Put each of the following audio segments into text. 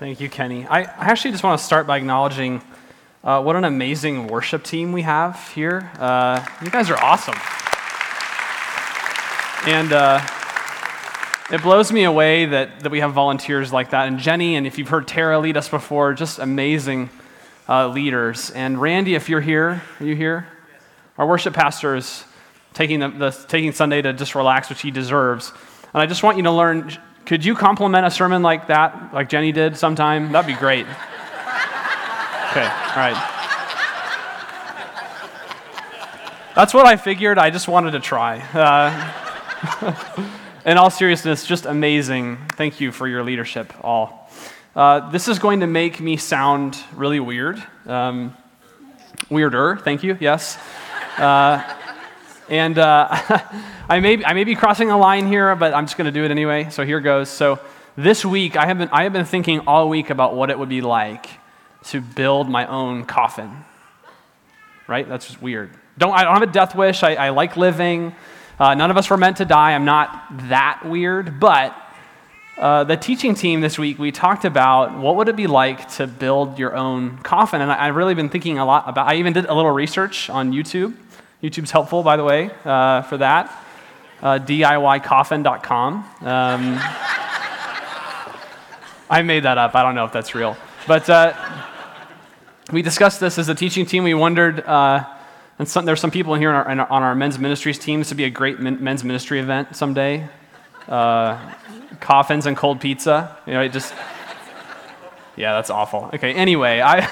Thank you, Kenny. I, I actually just want to start by acknowledging uh, what an amazing worship team we have here. Uh, you guys are awesome. And uh, it blows me away that, that we have volunteers like that. And Jenny, and if you've heard Tara lead us before, just amazing uh, leaders. And Randy, if you're here, are you here? Our worship pastor is taking, the, the, taking Sunday to just relax, which he deserves. And I just want you to learn could you compliment a sermon like that, like Jenny did sometime? That'd be great. Okay, all right. That's what I figured. I just wanted to try. Uh, in all seriousness, just amazing. Thank you for your leadership, all. Uh, this is going to make me sound really weird. Um, weirder, thank you, yes. Uh, and uh, I, may, I may be crossing a line here, but I'm just going to do it anyway. So here goes. So this week, I have, been, I have been thinking all week about what it would be like to build my own coffin. Right? That's just weird. Don't, I don't have a death wish. I, I like living. Uh, none of us were meant to die. I'm not that weird. But uh, the teaching team this week, we talked about what would it be like to build your own coffin. And I, I've really been thinking a lot about I even did a little research on YouTube. YouTube's helpful, by the way, uh, for that. Uh, DIYcoffin.com. Um, I made that up. I don't know if that's real. But uh, we discussed this as a teaching team. We wondered, uh, and some, there's some people in here on our, on our, men's ministries team. This would be a great men, men's ministry event someday. Uh, coffins and cold pizza. You know, it just, yeah, that's awful. Okay, anyway, I.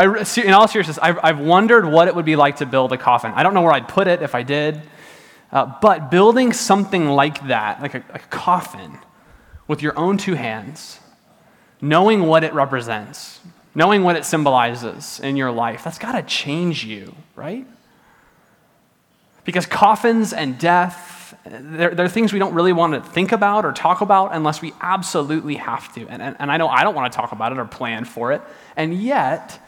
I, in all seriousness, I've, I've, wondered what it would be like to build a coffin. I don't know where I'd put it if I did, uh, but building something like that, like a, a coffin, with your own two hands, knowing what it represents, knowing what it symbolizes in your life, that's got to change you, right? Because coffins and death, they're, they're, things we don't really want to think about or talk about unless we absolutely have to. And, and, and I know I don't want to talk about it or plan for it. And yet,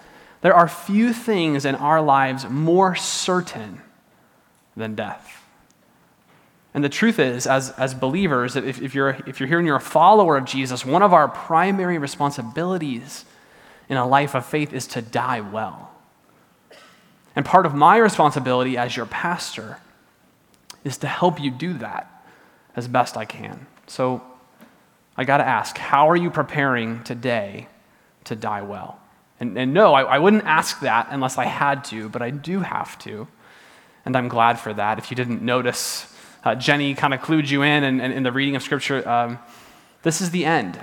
there are few things in our lives more certain than death. And the truth is, as, as believers, if, if, you're, if you're here and you're a follower of Jesus, one of our primary responsibilities in a life of faith is to die well. And part of my responsibility as your pastor is to help you do that as best I can. So I got to ask how are you preparing today to die well? And, and no, I, I wouldn't ask that unless I had to, but I do have to. And I'm glad for that. If you didn't notice, uh, Jenny kind of clued you in, and, in the reading of Scripture, um, this is the end.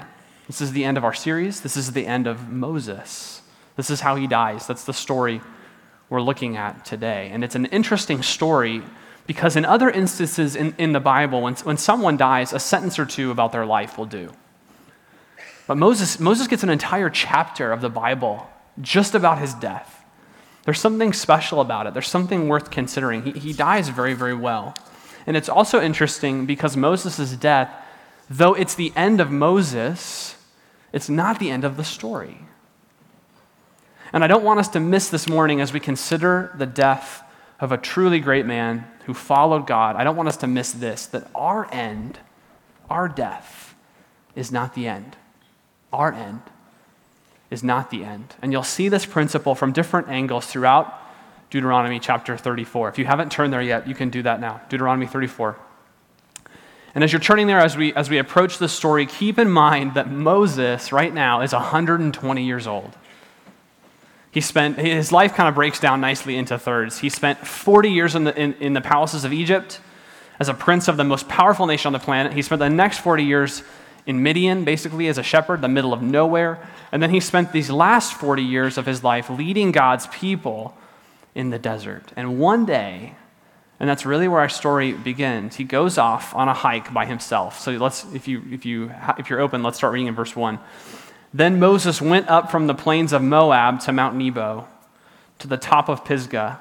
This is the end of our series. This is the end of Moses. This is how he dies. That's the story we're looking at today. And it's an interesting story because, in other instances in, in the Bible, when, when someone dies, a sentence or two about their life will do. But Moses, Moses gets an entire chapter of the Bible just about his death. There's something special about it, there's something worth considering. He, he dies very, very well. And it's also interesting because Moses' death, though it's the end of Moses, it's not the end of the story. And I don't want us to miss this morning as we consider the death of a truly great man who followed God. I don't want us to miss this that our end, our death, is not the end our end is not the end. And you'll see this principle from different angles throughout Deuteronomy chapter 34. If you haven't turned there yet, you can do that now. Deuteronomy 34. And as you're turning there, as we, as we approach this story, keep in mind that Moses right now is 120 years old. He spent, his life kind of breaks down nicely into thirds. He spent 40 years in the, in, in the palaces of Egypt as a prince of the most powerful nation on the planet. He spent the next 40 years in Midian, basically as a shepherd, the middle of nowhere. And then he spent these last 40 years of his life leading God's people in the desert. And one day, and that's really where our story begins, he goes off on a hike by himself. So let's, if, you, if, you, if you're open, let's start reading in verse 1. Then Moses went up from the plains of Moab to Mount Nebo, to the top of Pisgah,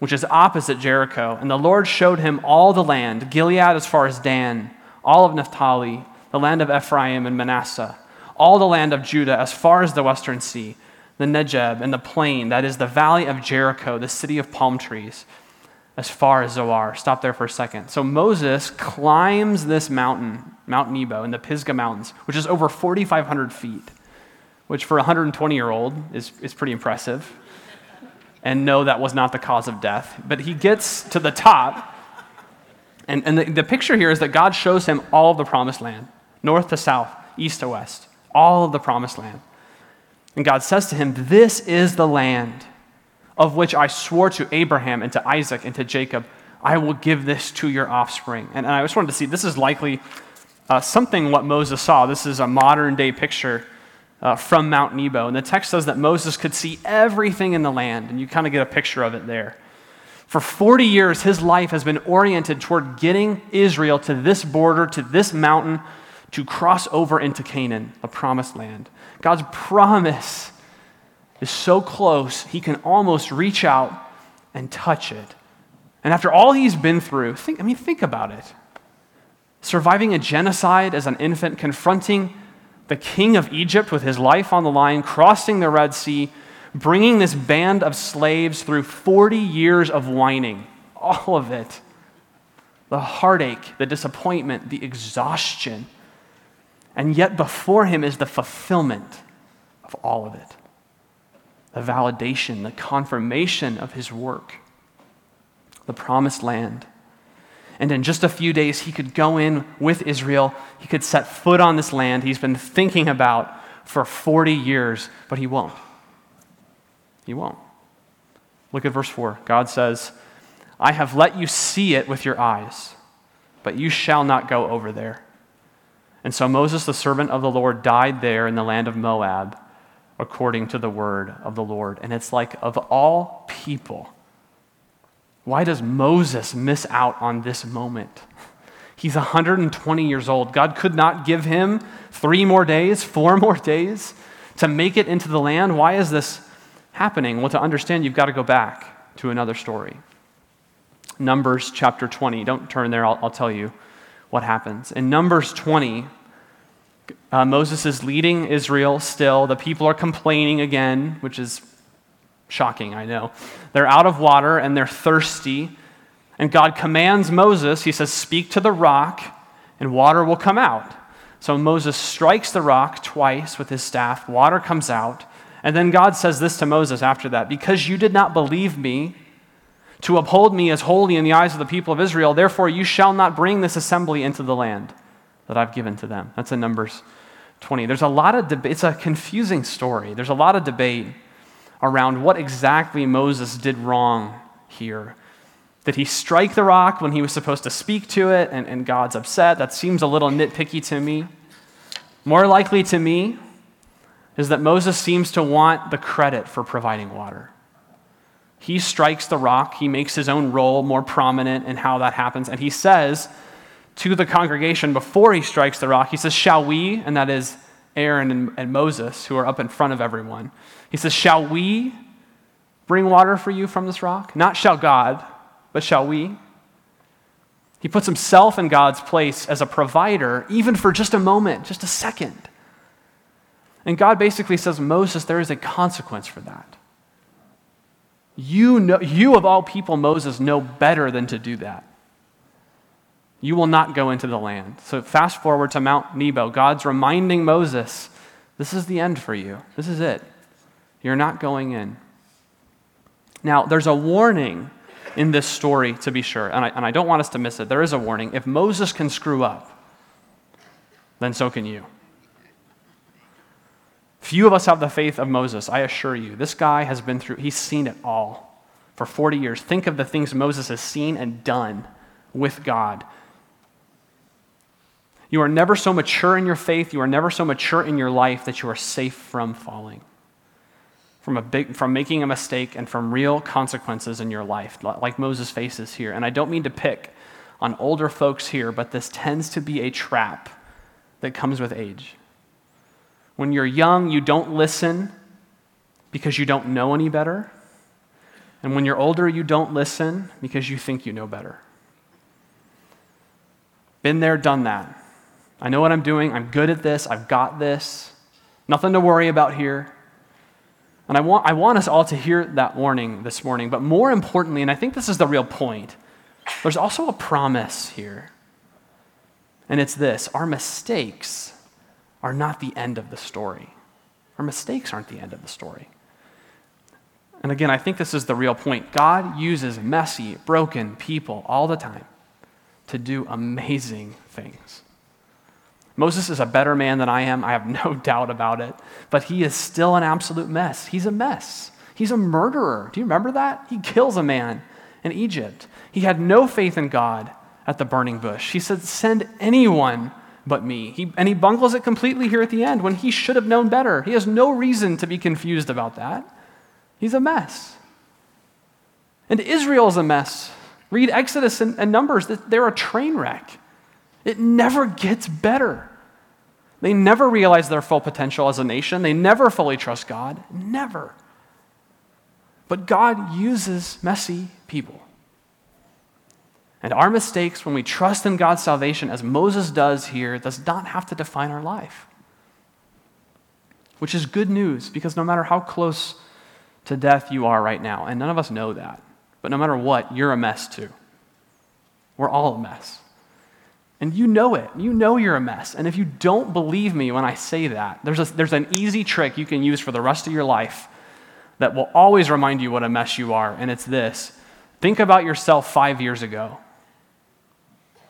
which is opposite Jericho. And the Lord showed him all the land, Gilead as far as Dan, all of Naphtali the land of Ephraim and Manasseh, all the land of Judah as far as the western sea, the Negeb and the plain, that is the valley of Jericho, the city of palm trees, as far as Zoar. Stop there for a second. So Moses climbs this mountain, Mount Nebo, in the Pisgah Mountains, which is over 4,500 feet, which for a 120 year old is, is pretty impressive. And no, that was not the cause of death. But he gets to the top, and, and the, the picture here is that God shows him all of the promised land north to south, east to west, all of the promised land. And God says to him, This is the land of which I swore to Abraham and to Isaac and to Jacob, I will give this to your offspring. And, and I just wanted to see, this is likely uh, something what Moses saw. This is a modern day picture uh, from Mount Nebo. And the text says that Moses could see everything in the land, and you kind of get a picture of it there. For 40 years, his life has been oriented toward getting Israel to this border, to this mountain, to cross over into Canaan, a promised land. God's promise is so close, he can almost reach out and touch it. And after all he's been through, think, I mean, think about it. Surviving a genocide as an infant, confronting the king of Egypt with his life on the line, crossing the Red Sea, bringing this band of slaves through 40 years of whining, all of it. The heartache, the disappointment, the exhaustion. And yet before him is the fulfillment of all of it the validation, the confirmation of his work, the promised land. And in just a few days, he could go in with Israel. He could set foot on this land he's been thinking about for 40 years, but he won't. He won't. Look at verse 4. God says, I have let you see it with your eyes, but you shall not go over there. And so Moses, the servant of the Lord, died there in the land of Moab according to the word of the Lord. And it's like, of all people, why does Moses miss out on this moment? He's 120 years old. God could not give him three more days, four more days to make it into the land. Why is this happening? Well, to understand, you've got to go back to another story. Numbers chapter 20. Don't turn there, I'll, I'll tell you what happens. In Numbers 20, uh, Moses is leading Israel still. The people are complaining again, which is shocking, I know. They're out of water and they're thirsty. And God commands Moses, he says, Speak to the rock, and water will come out. So Moses strikes the rock twice with his staff, water comes out. And then God says this to Moses after that Because you did not believe me to uphold me as holy in the eyes of the people of Israel, therefore you shall not bring this assembly into the land that I've given to them. That's in Numbers 20. There's a lot of debate. It's a confusing story. There's a lot of debate around what exactly Moses did wrong here. Did he strike the rock when he was supposed to speak to it and, and God's upset? That seems a little nitpicky to me. More likely to me is that Moses seems to want the credit for providing water. He strikes the rock, he makes his own role more prominent in how that happens, and he says, to the congregation before he strikes the rock. He says, Shall we? And that is Aaron and, and, Moses, who are up in front of everyone. He says, Shall we bring water for you from this rock? Not shall God, but shall we? He puts himself in God's place as a provider, even for just a moment, just a second. And God basically says, Moses, there is a consequence for that. You, know, you of all people, Moses, know better than to do that. You will not go into the land. So, fast forward to Mount Nebo. God's reminding Moses, this is the end for you. This is it. You're not going in. Now, there's a warning in this story, to be sure, and I, and I don't want us to miss it. There is a warning. If Moses can screw up, then so can you. Few of us have the faith of Moses, I assure you. This guy has been through, he's seen it all for 40 years. Think of the things Moses has seen and done with God. You are never so mature in your faith, you are never so mature in your life that you are safe from falling, from, a big, from making a mistake, and from real consequences in your life, like Moses faces here. And I don't mean to pick on older folks here, but this tends to be a trap that comes with age. When you're young, you don't listen because you don't know any better. And when you're older, you don't listen because you think you know better. Been there, done that. I know what I'm doing. I'm good at this. I've got this. Nothing to worry about here. And I want, I want us all to hear that warning this morning. But more importantly, and I think this is the real point, there's also a promise here. And it's this our mistakes are not the end of the story. Our mistakes aren't the end of the story. And again, I think this is the real point. God uses messy, broken people all the time to do amazing things. Moses is a better man than I am. I have no doubt about it. But he is still an absolute mess. He's a mess. He's a murderer. Do you remember that? He kills a man in Egypt. He had no faith in God at the burning bush. He said, Send anyone but me. He, and he bungles it completely here at the end when he should have known better. He has no reason to be confused about that. He's a mess. And Israel is a mess. Read Exodus and, and Numbers, they're a train wreck. It never gets better. They never realize their full potential as a nation. They never fully trust God. Never. But God uses messy people. And our mistakes when we trust in God's salvation, as Moses does here, does not have to define our life. Which is good news because no matter how close to death you are right now, and none of us know that, but no matter what, you're a mess too. We're all a mess. And you know it. You know you're a mess. And if you don't believe me when I say that, there's, a, there's an easy trick you can use for the rest of your life that will always remind you what a mess you are. And it's this think about yourself five years ago.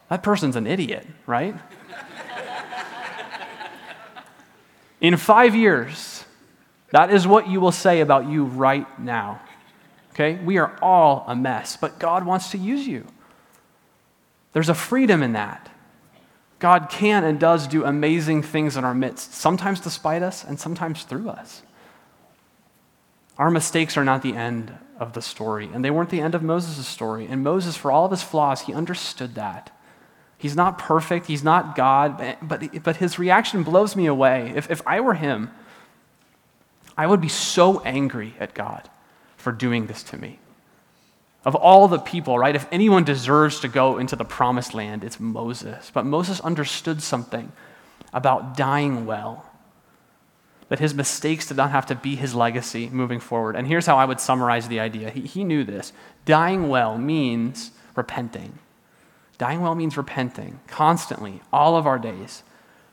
That person's an idiot, right? In five years, that is what you will say about you right now. Okay? We are all a mess, but God wants to use you. There's a freedom in that. God can and does do amazing things in our midst, sometimes despite us and sometimes through us. Our mistakes are not the end of the story, and they weren't the end of Moses' story. And Moses, for all of his flaws, he understood that. He's not perfect, he's not God, but, but his reaction blows me away. If, if I were him, I would be so angry at God for doing this to me. Of all the people, right, if anyone deserves to go into the promised land, it's Moses. But Moses understood something about dying well, that his mistakes did not have to be his legacy moving forward. And here's how I would summarize the idea he, he knew this dying well means repenting. Dying well means repenting constantly, all of our days,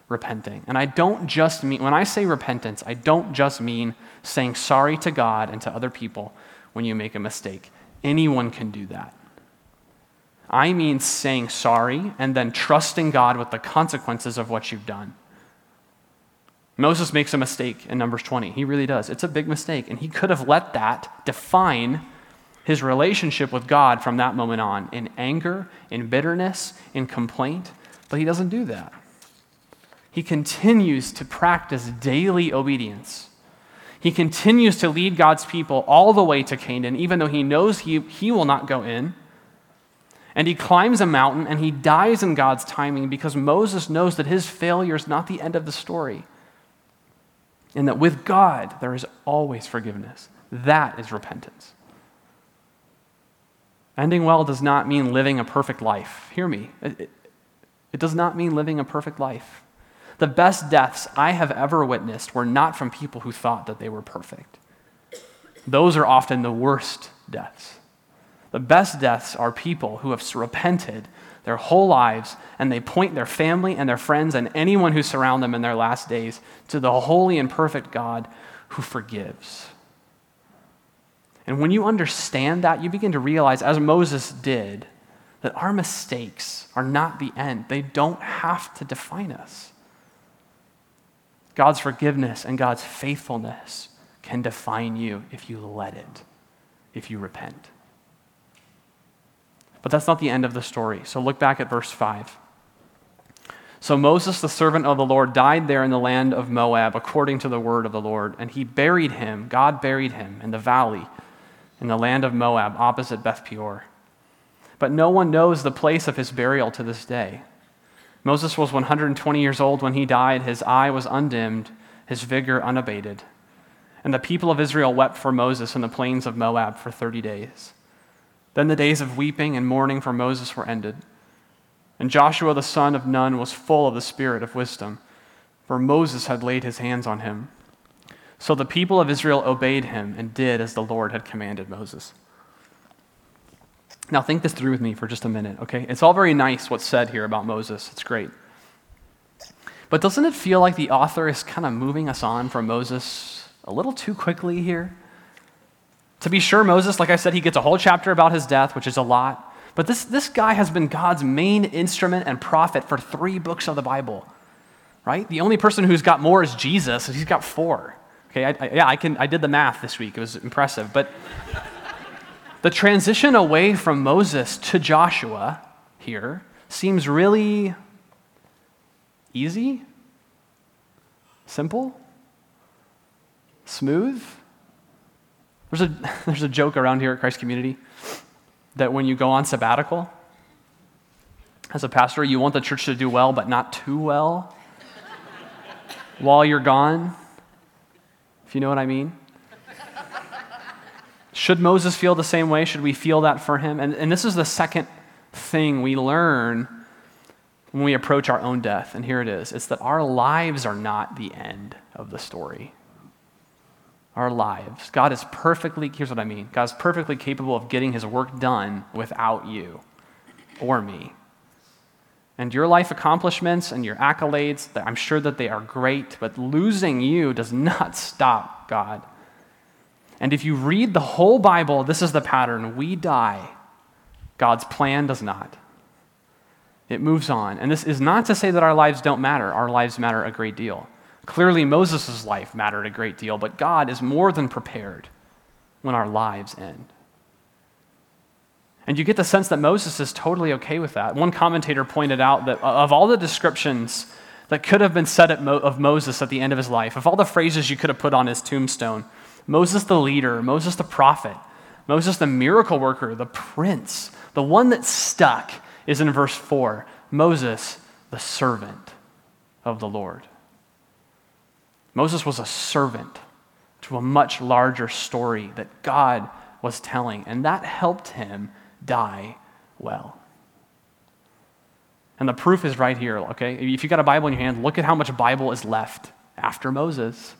repenting. And I don't just mean, when I say repentance, I don't just mean saying sorry to God and to other people when you make a mistake. Anyone can do that. I mean saying sorry and then trusting God with the consequences of what you've done. Moses makes a mistake in Numbers 20. He really does. It's a big mistake. And he could have let that define his relationship with God from that moment on in anger, in bitterness, in complaint. But he doesn't do that. He continues to practice daily obedience he continues to lead God's people all the way to Canaan, even though he knows he, he will not go in. And he climbs a mountain and he dies in God's timing because Moses knows that his failure is not the end of the story. And that with God, there is always forgiveness. That is repentance. Ending well does not mean living a perfect life. Hear me. It, it, it does not mean living a perfect life. The best deaths I have ever witnessed were not from people who thought that they were perfect. Those are often the worst deaths. The best deaths are people who have repented their whole lives and they point their family and their friends and anyone who surround them in their last days to the holy and perfect God who forgives. And when you understand that, you begin to realize, as Moses did, that our mistakes are not the end. They don't have to define us. God's forgiveness and God's faithfulness can define you if you let it, if you repent. But that's not the end of the story. So look back at verse 5. So Moses, the servant of the Lord, died there in the land of Moab according to the word of the Lord. And he buried him, God buried him in the valley in the land of Moab opposite Beth Peor. But no one knows the place of his burial to this day. Moses was 120 years old when he died. His eye was undimmed, his vigor unabated. And the people of Israel wept for Moses in the plains of Moab for 30 days. Then the days of weeping and mourning for Moses were ended. And Joshua the son of Nun was full of the spirit of wisdom, for Moses had laid his hands on him. So the people of Israel obeyed him and did as the Lord had commanded Moses. Now, think this through with me for just a minute, okay? It's all very nice what's said here about Moses. It's great. But doesn't it feel like the author is kind of moving us on from Moses a little too quickly here? To be sure, Moses, like I said, he gets a whole chapter about his death, which is a lot. But this, this guy has been God's main instrument and prophet for three books of the Bible, right? The only person who's got more is Jesus, and he's got four. Okay, I, I, yeah, I, can, I did the math this week. It was impressive. But the transition away from Moses to Joshua here seems really easy, simple, smooth. There's a, there's a joke around here at Christ Community that when you go on sabbatical, as a pastor, you want the church to do well, but not too well while you're gone, you know what I mean. Should Moses feel the same way? Should we feel that for him? And, and this is the second thing we learn when we approach our own death. And here it is it's that our lives are not the end of the story. Our lives. God is perfectly, here's what I mean God is perfectly capable of getting his work done without you or me. And your life accomplishments and your accolades, I'm sure that they are great, but losing you does not stop God. And if you read the whole Bible, this is the pattern. We die. God's plan does not. It moves on. And this is not to say that our lives don't matter. Our lives matter a great deal. Clearly, Moses' life mattered a great deal, but God is more than prepared when our lives end. And you get the sense that Moses is totally okay with that. One commentator pointed out that uh, of all the descriptions that could have been said of Moses at the end of his life, of all the phrases you could have put on his tombstone, Moses the leader, Moses the prophet, Moses the miracle worker, the prince, the one that stuck is in verse 4 Moses the servant of the Lord. Moses was a servant to a much larger story that God was telling, and that helped him die well. And the proof is right here, okay? If you've got a Bible in your hand, look at how much Bible is left after Moses.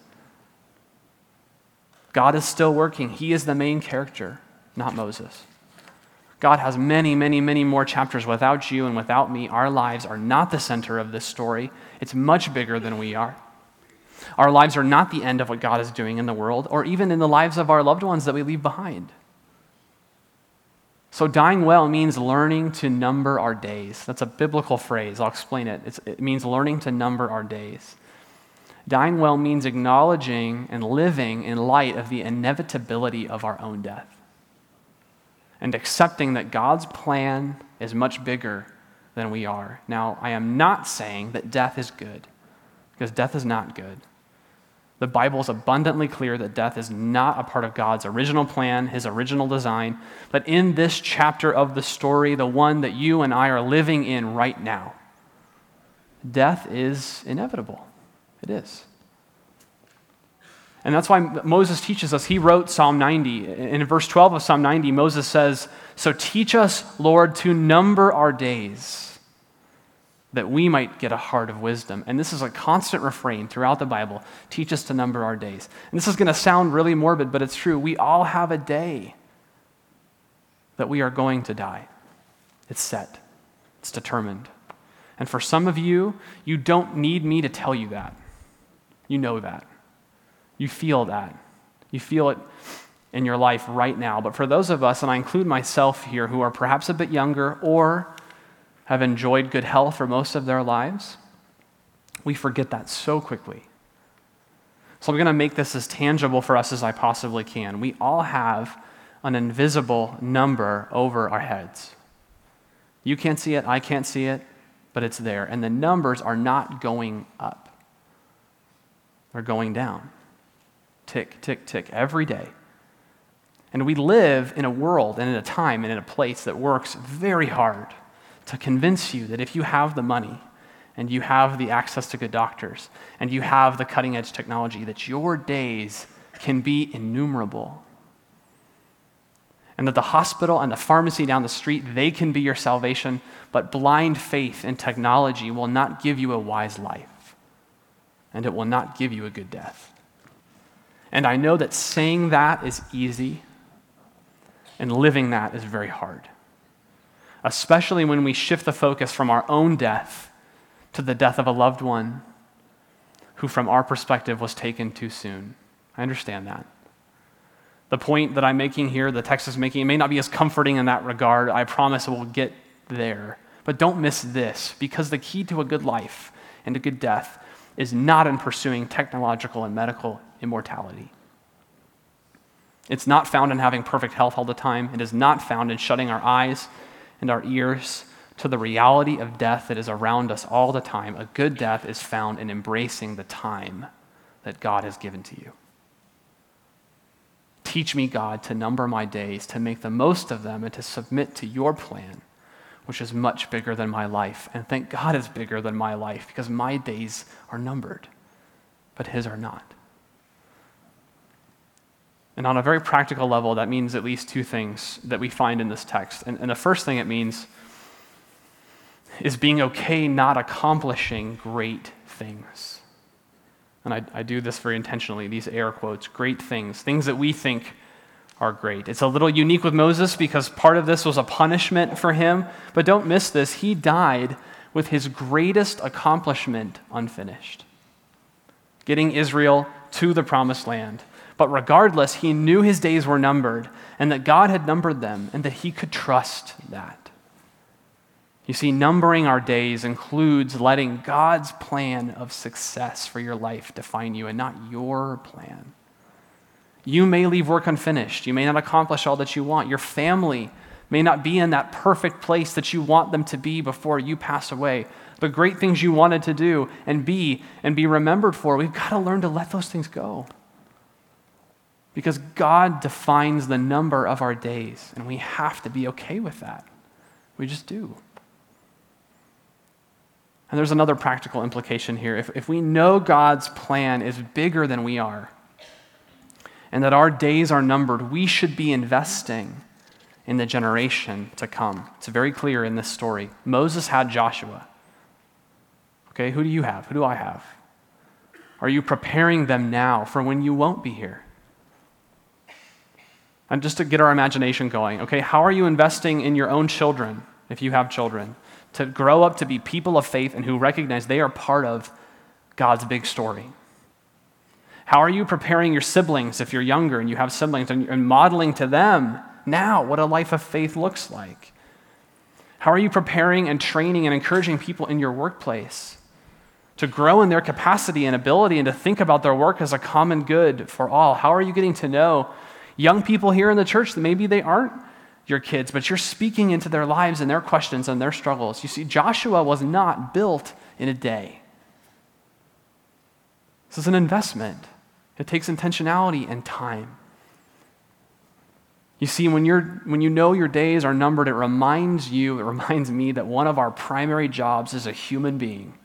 God is still working. He is the main character, not Moses. God has many, many, many more chapters without you and without me. Our lives are not the center of this story, it's much bigger than we are. Our lives are not the end of what God is doing in the world or even in the lives of our loved ones that we leave behind. So, dying well means learning to number our days. That's a biblical phrase. I'll explain it. It's, it means learning to number our days. Dying well means acknowledging and living in light of the inevitability of our own death and accepting that God's plan is much bigger than we are. Now, I am not saying that death is good, because death is not good. The Bible is abundantly clear that death is not a part of God's original plan, his original design. But in this chapter of the story, the one that you and I are living in right now, death is inevitable. It is. And that's why Moses teaches us. He wrote Psalm 90. In verse 12 of Psalm 90, Moses says, So teach us, Lord, to number our days, that we might get a heart of wisdom. And this is a constant refrain throughout the Bible teach us to number our days. And this is going to sound really morbid, but it's true. We all have a day that we are going to die. It's set, it's determined. And for some of you, you don't need me to tell you that. You know that. You feel that. You feel it in your life right now. But for those of us, and I include myself here, who are perhaps a bit younger or have enjoyed good health for most of their lives, we forget that so quickly. So I'm going to make this as tangible for us as I possibly can. We all have an invisible number over our heads. You can't see it, I can't see it, but it's there. And the numbers are not going up they're going down. Tick, tick, tick, every day. And we live in a world and in a time and in a place that works very hard to convince you that if you have the money and you have the access to good doctors and you have the cutting edge technology, that your days can be innumerable. And that the hospital and the pharmacy down the street, they can be your salvation, but blind faith in technology will not give you a wise life and it will not give you a good death. And I know that saying that is easy, and living that is very hard, especially when we shift the focus from our own death to the death of a loved one who, from our perspective, was taken too soon. I understand that. The point that I'm making here, the text is making, it may not be as comforting in that regard. I promise we'll get there. But don't miss this, because the key to a good life and a good death is not in pursuing technological and medical immortality. It's not found in having perfect health all the time. It is not found in shutting our eyes and our ears to the reality of death that is around us all the time. A good death is found in embracing the time that God has given to you. Teach me, God, to number my days, to make the most of them, and to submit to your plan, which is much bigger than my life. And thank God is bigger than my life because my days are numbered, but his are not. And on a very practical level, that means at least two things that we find in this text. And, and the first thing it means is being okay not accomplishing great things. And I, I do this very intentionally, these air quotes, great things, things that we think are great. It's a little unique with Moses because part of this was a punishment for him. But don't miss this. He died with his greatest accomplishment unfinished getting Israel to the promised land. But regardless, he knew his days were numbered and that God had numbered them and that he could trust that. You see, numbering our days includes letting God's plan of success for your life define you and not your plan. You may leave work unfinished. You may not accomplish all that you want. Your family may not be in that perfect place that you want them to be before you pass away. The great things you wanted to do and be and be remembered for, we've got to learn to let those things go. Because God defines the number of our days, and we have to be okay with that. We just do. And there's another practical implication here. If, if we know God's plan is bigger than we are, and that our days are numbered, we should be investing in the generation to come. It's very clear in this story. Moses had Joshua. Okay, who do you have? Who do I have? Are you preparing them now for when you won't be here? And just to get our imagination going, okay, how are you investing in your own children, if you have children, to grow up to be people of faith and who recognize they are part of God's big story? How are you preparing your siblings if you're younger and you have siblings and modeling to them now what a life of faith looks like? How are you preparing and training and encouraging people in your workplace to grow in their capacity and ability and to think about their work as a common good for all? How are you getting to know Young people here in the church that maybe they aren't your kids, but you're speaking into their lives and their questions and their struggles. You see, Joshua was not built in a day. This is an investment, it takes intentionality and time. You see, when, you're, when you know your days are numbered, it reminds you, it reminds me that one of our primary jobs as a human being,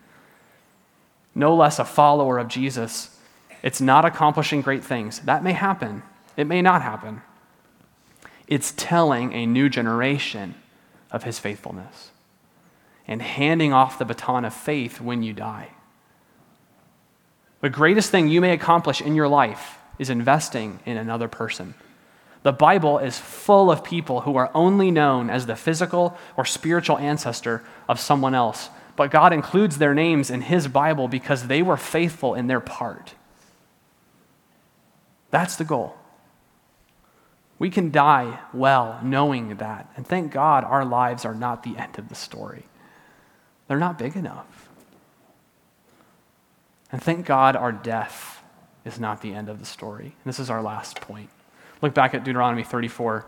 no less a follower of Jesus, it's not accomplishing great things. That may happen. It may not happen. It's telling a new generation of his faithfulness and handing off the baton of faith when you die. The greatest thing you may accomplish in your life is investing in another person. The Bible is full of people who are only known as the physical or spiritual ancestor of someone else, but God includes their names in His Bible because they were faithful in their part. That's the goal. We can die well knowing that. And thank God our lives are not the end of the story, they're not big enough. And thank God our death is not the end of the story. And this is our last point. Look back at Deuteronomy 34.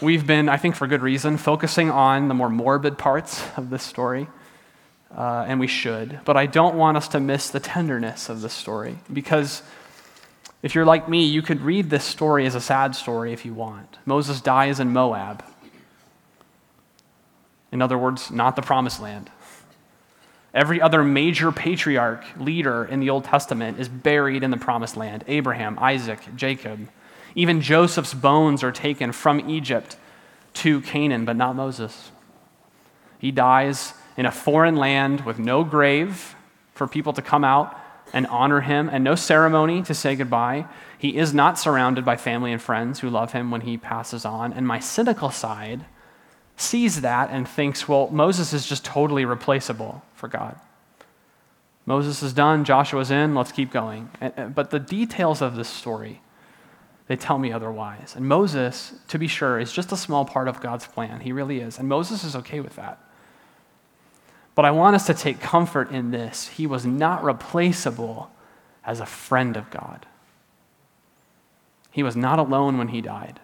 We've been, I think for good reason, focusing on the more morbid parts of this story. Uh, and we should. But I don't want us to miss the tenderness of the story because if you're like me, you could read this story as a sad story if you want. Moses dies in Moab. In other words, not the promised land. Every other major patriarch, leader in the Old Testament is buried in the promised land Abraham, Isaac, Jacob. Even Joseph's bones are taken from Egypt to Canaan, but not Moses. He dies in a foreign land with no grave for people to come out and honor him, and no ceremony to say goodbye. He is not surrounded by family and friends who love him when he passes on. And my cynical side sees that and thinks, well, Moses is just totally replaceable for God. Moses is done, Joshua's in, let's keep going. But the details of this story, they tell me otherwise. And Moses, to be sure, is just a small part of God's plan. He really is. And Moses is okay with that. But I want us to take comfort in this. He was not replaceable as a friend of God. He was not alone when he died.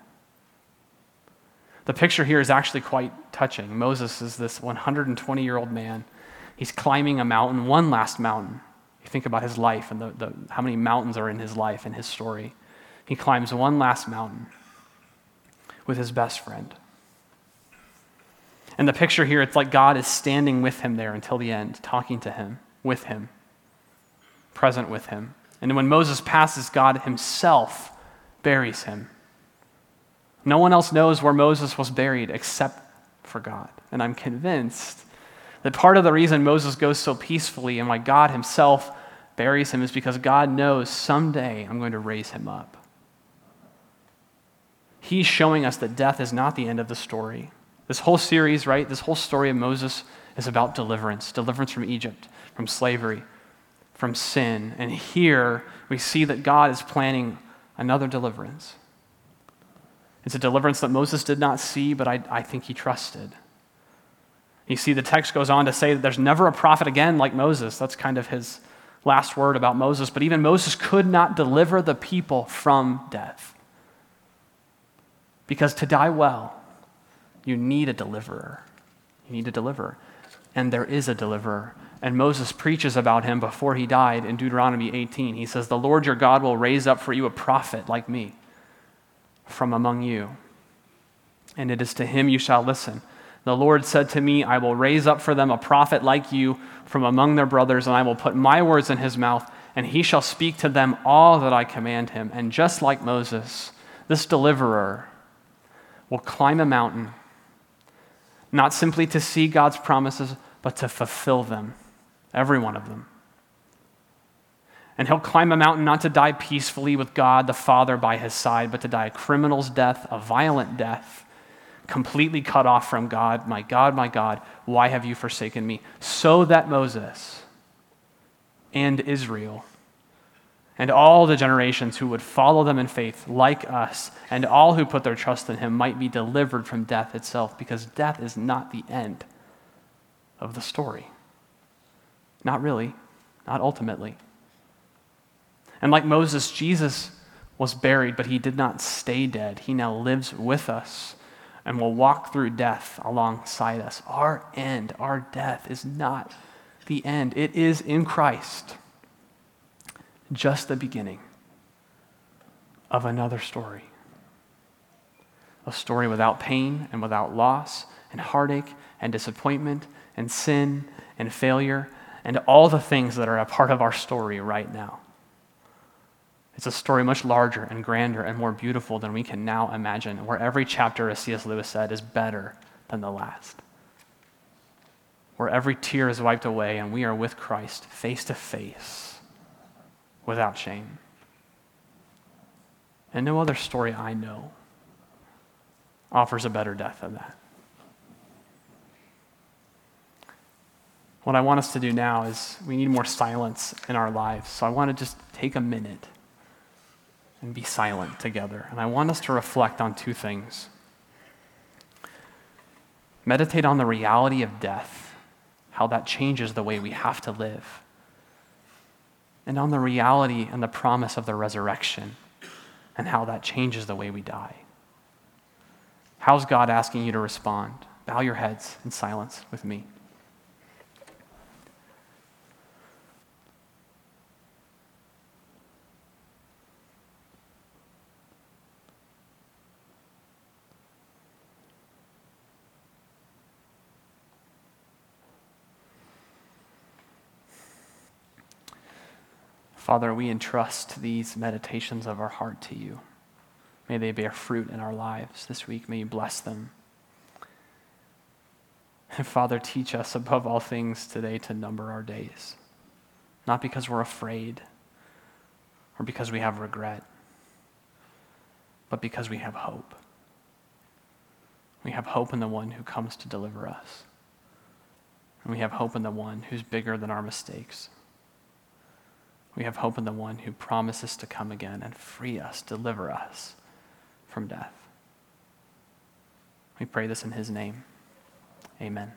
The picture here is actually quite touching. Moses is this 120 year old man. He's climbing a mountain, one last mountain. You think about his life and the, the, how many mountains are in his life and his story. He climbs one last mountain with his best friend. And the picture here, it's like God is standing with him there until the end, talking to him, with him, present with him. And when Moses passes, God himself buries him. No one else knows where Moses was buried except for God. And I'm convinced that part of the reason Moses goes so peacefully and why God himself buries him is because God knows someday I'm going to raise him up. He's showing us that death is not the end of the story. This whole series, right, this whole story of Moses is about deliverance deliverance from Egypt, from slavery, from sin. And here we see that God is planning another deliverance. It's a deliverance that Moses did not see, but I, I think he trusted. You see, the text goes on to say that there's never a prophet again like Moses. That's kind of his last word about Moses. But even Moses could not deliver the people from death. Because to die well, you need a deliverer. You need a deliverer. And there is a deliverer. And Moses preaches about him before he died in Deuteronomy 18. He says, The Lord your God will raise up for you a prophet like me from among you. And it is to him you shall listen. The Lord said to me, I will raise up for them a prophet like you from among their brothers, and I will put my words in his mouth, and he shall speak to them all that I command him. And just like Moses, this deliverer will climb a mountain not simply to see God's promises, but to fulfill them, every one of them. And he'll climb a mountain not to die peacefully with God the Father by his side, but to die a criminal's death, a violent death, completely cut off from God. My God, my God, why have you forsaken me? So that Moses and Israel and all the generations who would follow them in faith, like us, and all who put their trust in him might be delivered from death itself, because death is not the end of the story. Not really, not ultimately. And like Moses, Jesus was buried, but he did not stay dead. He now lives with us and will walk through death alongside us. Our end, our death, is not the end, it is in Christ just the beginning of another story. A story without pain and without loss and heartache and disappointment and sin and failure and all the things that are a part of our story right now. It's a story much larger and grander and more beautiful than we can now imagine, where every chapter, as C.S. Lewis said, is better than the last. Where every tear is wiped away and we are with Christ face to face without shame. And no other story I know offers a better death than that. What I want us to do now is we need more silence in our lives. So I want to just take a minute and be silent together. And I want us to reflect on two things meditate on the reality of death, how that changes the way we have to live and on the reality and the promise of the resurrection and how that changes the way we die. How's God asking you to respond? Bow your heads in silence with me. Father, we entrust these meditations of our heart to you. May they bear fruit in our lives this week. May you bless them. And Father, teach us above all things today to number our days not because we're afraid or because we have regret, but because we have hope. We have hope in the one who comes to deliver us. And we have hope in the one who's bigger than our mistakes. We have hope in the one who promises to come again and free us, deliver us from death. We pray this in his name. Amen.